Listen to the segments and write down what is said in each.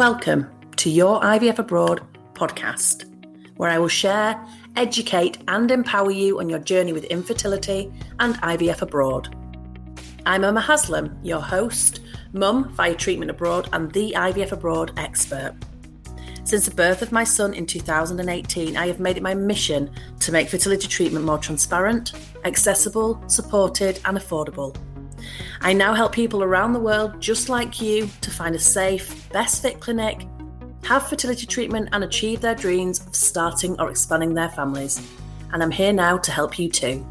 Welcome to your IVF Abroad podcast, where I will share, educate, and empower you on your journey with infertility and IVF abroad. I'm Emma Haslam, your host, mum via treatment abroad, and the IVF abroad expert. Since the birth of my son in 2018, I have made it my mission to make fertility treatment more transparent, accessible, supported, and affordable. I now help people around the world just like you to find a safe, best fit clinic, have fertility treatment, and achieve their dreams of starting or expanding their families. And I'm here now to help you too.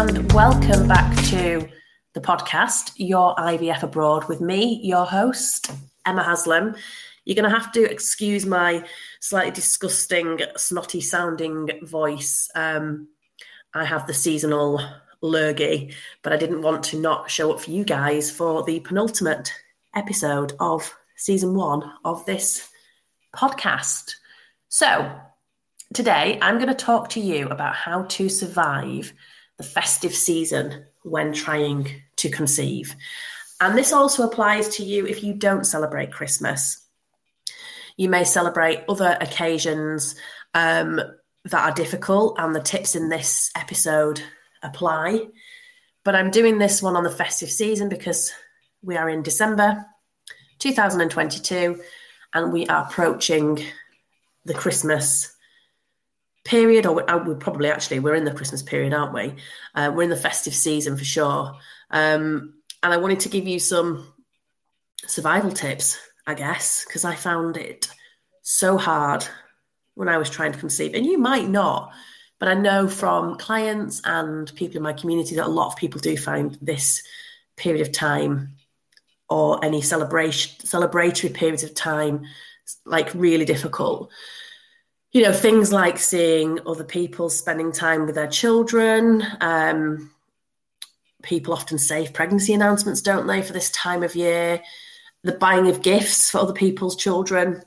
And welcome back to the podcast, Your IVF Abroad, with me, your host, Emma Haslam. You're going to have to excuse my slightly disgusting, snotty sounding voice. Um, I have the seasonal lurgy, but I didn't want to not show up for you guys for the penultimate episode of season one of this podcast. So, today I'm going to talk to you about how to survive the festive season when trying to conceive. And this also applies to you if you don't celebrate Christmas. You may celebrate other occasions um, that are difficult, and the tips in this episode apply. But I'm doing this one on the festive season because we are in December 2022 and we are approaching the Christmas period, or we probably actually we're in the Christmas period, aren't we? Uh, we're in the festive season for sure. Um, and I wanted to give you some survival tips I guess, because I found it so hard when I was trying to conceive. And you might not, but I know from clients and people in my community that a lot of people do find this period of time or any celebration celebratory periods of time like really difficult. You know, things like seeing other people spending time with their children. Um, people often save pregnancy announcements, don't they, for this time of year? the buying of gifts for other people's children,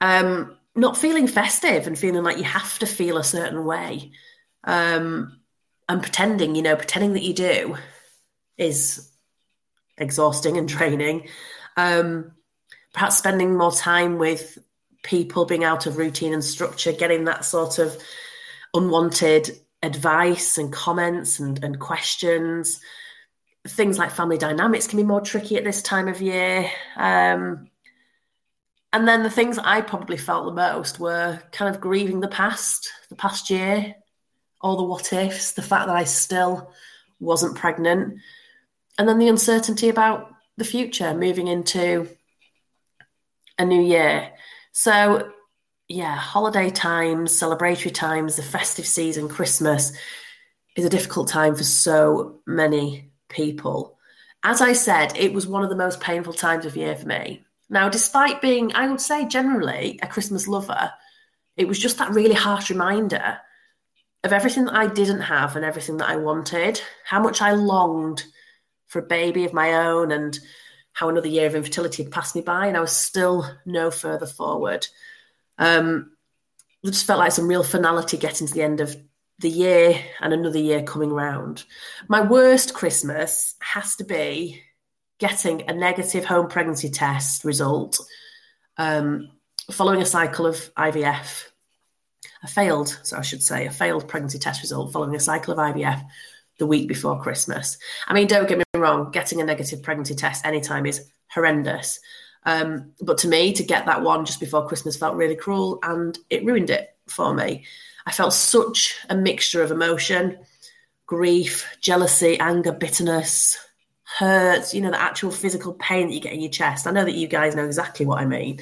um, not feeling festive and feeling like you have to feel a certain way, um, and pretending, you know, pretending that you do is exhausting and draining. Um, perhaps spending more time with people, being out of routine and structure, getting that sort of unwanted advice and comments and, and questions things like family dynamics can be more tricky at this time of year. Um, and then the things I probably felt the most were kind of grieving the past, the past year, all the what ifs, the fact that I still wasn't pregnant, and then the uncertainty about the future moving into a new year. So, yeah, holiday times, celebratory times, the festive season, Christmas is a difficult time for so many people. As I said, it was one of the most painful times of year for me. Now, despite being, I would say, generally a Christmas lover, it was just that really harsh reminder of everything that I didn't have and everything that I wanted, how much I longed for a baby of my own, and how another year of infertility had passed me by, and I was still no further forward. Um, it just felt like some real finality getting to the end of the year and another year coming round. My worst Christmas has to be getting a negative home pregnancy test result um, following a cycle of IVF. A failed, so I should say, a failed pregnancy test result following a cycle of IVF the week before Christmas. I mean, don't get me wrong, getting a negative pregnancy test anytime is horrendous. Um, but to me, to get that one just before Christmas felt really cruel and it ruined it for me. I felt such a mixture of emotion grief, jealousy, anger, bitterness, hurt, you know, the actual physical pain that you get in your chest. I know that you guys know exactly what I mean.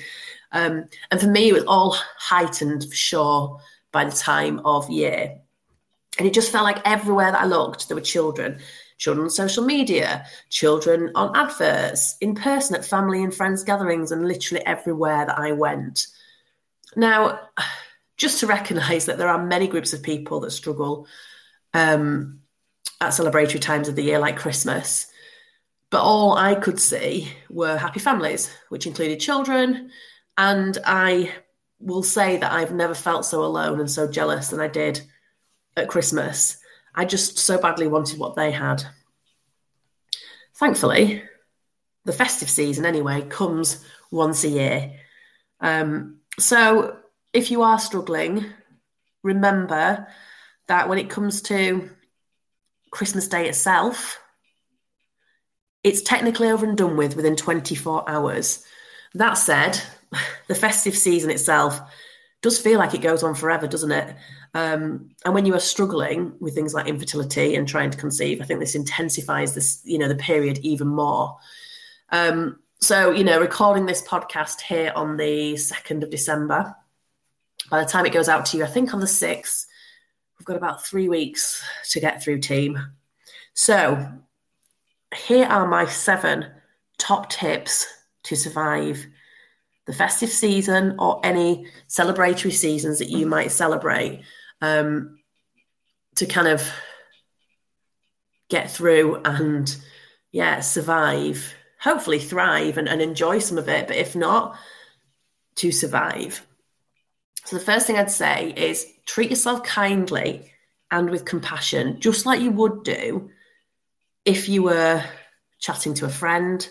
Um, and for me, it was all heightened for sure by the time of year. And it just felt like everywhere that I looked, there were children children on social media, children on adverts, in person at family and friends gatherings, and literally everywhere that I went. Now, just to recognize that there are many groups of people that struggle um, at celebratory times of the year, like Christmas. But all I could see were happy families, which included children And I will say that I've never felt so alone and so jealous than I did at Christmas. I just so badly wanted what they had. Thankfully, the festive season, anyway, comes once a year. Um, so if you are struggling, remember that when it comes to Christmas Day itself, it's technically over and done with within 24 hours. That said, the festive season itself does feel like it goes on forever, doesn't it? Um, and when you are struggling with things like infertility and trying to conceive, I think this intensifies this, you know, the period even more. Um, so, you know, recording this podcast here on the 2nd of December, by the time it goes out to you, I think on the 6th, we've got about three weeks to get through, team. So, here are my seven top tips to survive the festive season or any celebratory seasons that you might celebrate um, to kind of get through and yeah survive hopefully thrive and, and enjoy some of it. But if not to survive. So the first thing i'd say is treat yourself kindly and with compassion just like you would do if you were chatting to a friend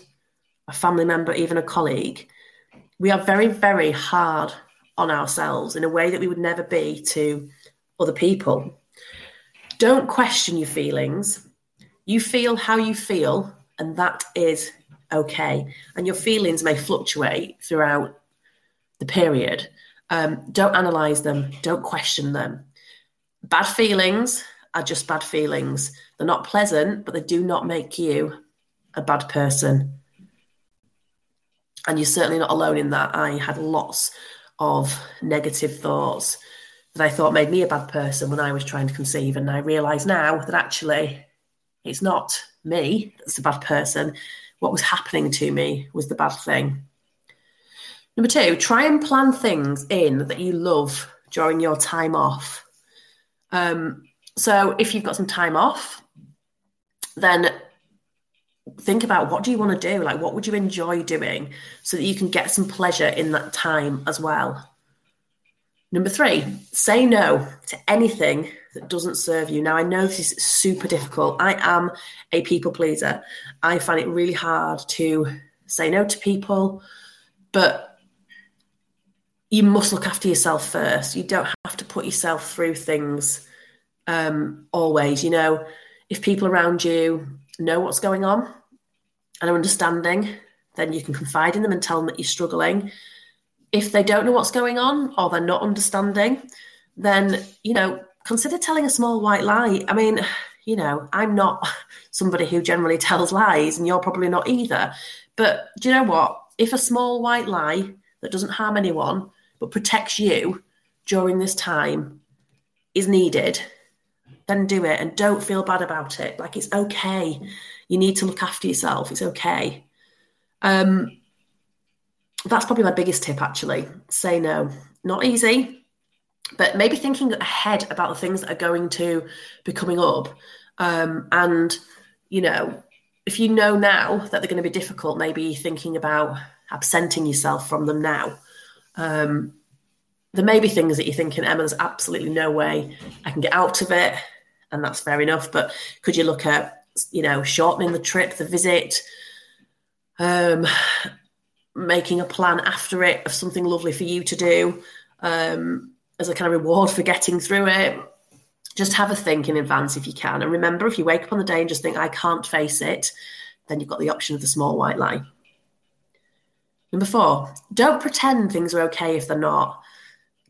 a family member even a colleague we are very, very hard on ourselves in a way that we would never be to other people. Don't question your feelings. You feel how you feel, and that is okay. And your feelings may fluctuate throughout the period. Um, don't analyze them, don't question them. Bad feelings are just bad feelings. They're not pleasant, but they do not make you a bad person and you're certainly not alone in that. I had lots of negative thoughts that I thought made me a bad person when I was trying to conceive. And I realise now that actually it's not me that's a bad person. What was happening to me was the bad thing. Number two, try and plan things in that you love during your time off. Um, so if you've got some time off, then think about what do you want to do? Like what would you enjoy doing so that you can get some pleasure in that time as well? Number three say no to anything that doesn't serve you. Now i know this is super difficult. I am a people pleaser. I find it really hard to say no to people but you must look after yourself first. You don't have to put yourself through things um, always. You know if people around you know what's going on and are understanding, then you can confide in them and tell them that you're struggling. If they don't know what's going on or they're not understanding, then, you know, consider telling a small white lie. I mean, you know, I'm not somebody who generally tells lies, and you're probably not either. But do you know what? If a small white lie that doesn't harm anyone but protects you during this time is needed, then do it and don't feel bad about it. Like it's okay. You need to look after yourself. It's okay. Um, that's probably my biggest tip, actually. Say no. Not easy, but maybe thinking ahead about the things that are going to be coming up. Um, and, you know, if you know now that they're going to be difficult, maybe thinking about absenting yourself from them now. Um, there may be things that you're thinking, Emma, there's absolutely no way I can get out of it and that's fair enough. But could you look at, you know, shortening the trip, the visit, um, making a plan after it of something lovely for you to do um, as a kind of reward for getting through it? Just have a think in advance if you can. And remember, if you wake up on the day and just think, I can't face it, then you've got the option of the small white lie. Number four, don't pretend things are okay if they're not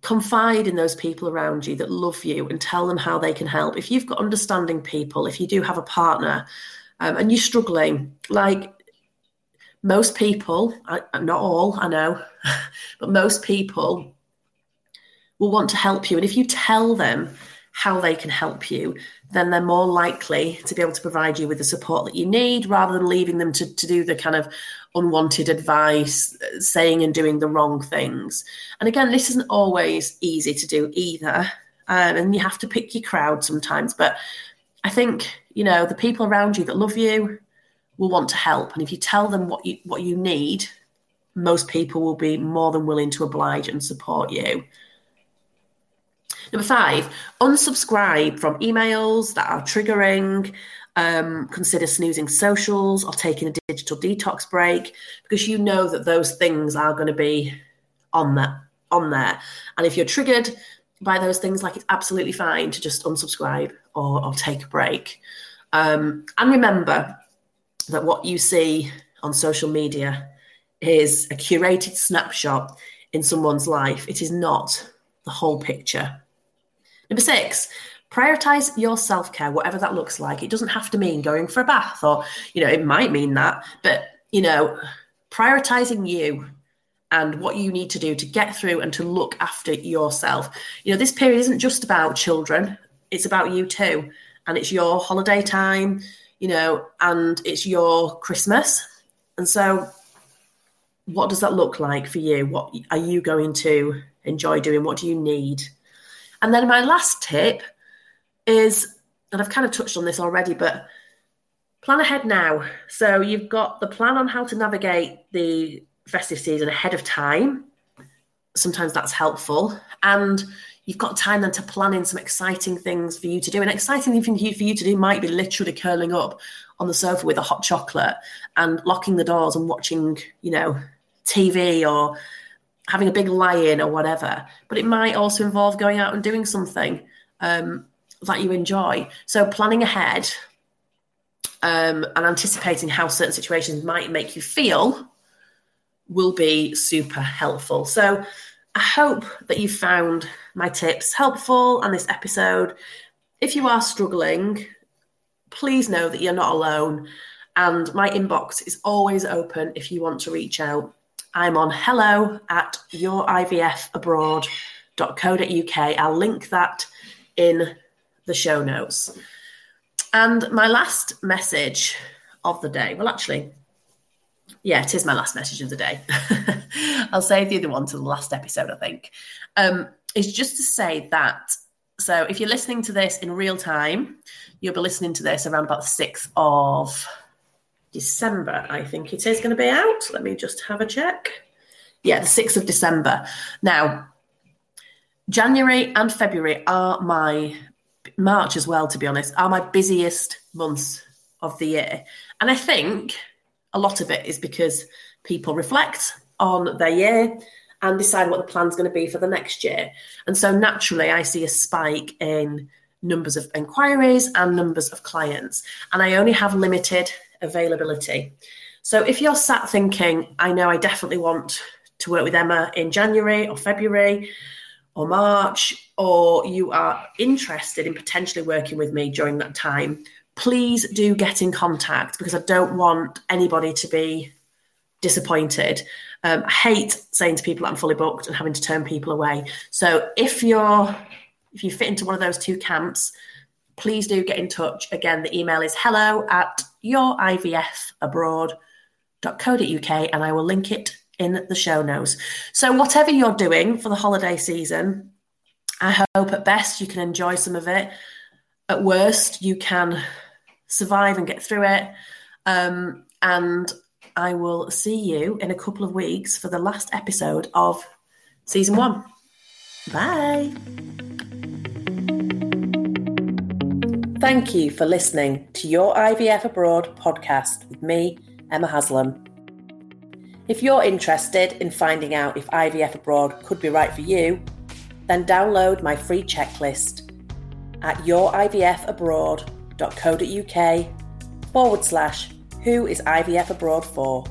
confide in those people around you that love you and tell them how they can help. If you've got understanding people, if you do have a partner um, and you're struggling, like most people, I, not all, I know, but most people will want to help you. And if you tell them how they can help you, then they're more likely to be able to provide you with the support that you need rather than leaving them to, to do the kind of unwanted advice, saying and doing the wrong things. And again, this isn't always easy to do either. Um, and you have to pick your crowd sometimes. But I think, you know, the people around you that love you will want to help. And if you tell them what you what you need, most people will be more than willing to oblige and support you. Number five, unsubscribe from emails that are triggering. Um, consider snoozing socials or taking a digital detox break because you know that those things are going to be on that on there. And if you're triggered by those things, like it's absolutely fine to just unsubscribe or, or take a break. Um, and remember that what you see on social media is a curated snapshot in someone's life. It is not the whole picture. Number six, prioritize your self care, whatever that looks like. It doesn't have to mean going for a bath, or, you know, it might mean that, but, you know, prioritizing you and what you need to do to get through and to look after yourself. You know, this period isn't just about children, it's about you too. And it's your holiday time, you know, and it's your Christmas. And so, what does that look like for you? What are you going to enjoy doing? What do you need? And then, my last tip is, and I've kind of touched on this already, but plan ahead now. So, you've got the plan on how to navigate the festive season ahead of time. Sometimes that's helpful. And you've got time then to plan in some exciting things for you to do. An exciting thing for you, for you to do might be literally curling up on the sofa with a hot chocolate and locking the doors and watching, you know, TV or having a big lie-in or whatever. But it might also involve going out and doing something um, that you enjoy. So planning ahead um, and anticipating how certain situations might make you feel will be super helpful. So I hope that you found my tips helpful and this episode. If you are struggling, please know that you're not alone. And my inbox is always open if you want to reach out. I'm on hello at yourivfabroad.co.uk. I'll link that in the show notes. And my last message of the day, well, actually, yeah, it is my last message of the day. I'll save the other one to the last episode, I think. Um, is just to say that. So, if you're listening to this in real time, you'll be listening to this around about the 6th of December, I think it is going to be out. Let me just have a check. Yeah, the 6th of December. Now, January and February are my, March as well, to be honest, are my busiest months of the year. And I think a lot of it is because people reflect on their year and decide what the plan's going to be for the next year. And so naturally, I see a spike in numbers of inquiries and numbers of clients. And I only have limited availability. So if you're sat thinking, I know I definitely want to work with Emma in January or February or March, or you are interested in potentially working with me during that time, please do get in contact because I don't want anybody to be disappointed. Um, I hate saying to people I'm fully booked and having to turn people away. So if you're if you fit into one of those two camps, please do get in touch. Again, the email is hello at yourivfabroad.co.uk and I will link it in the show notes. So whatever you're doing for the holiday season, I hope at best you can enjoy some of it. At worst, you can survive and get through it. Um, and I will see you in a couple of weeks for the last episode of season one. Bye. Thank you for listening to your IVF Abroad podcast with me, Emma Haslam. If you're interested in finding out if IVF Abroad could be right for you, then download my free checklist at yourivfabroad.com www.ivfabroad.co.uk forward slash who is IVF abroad for.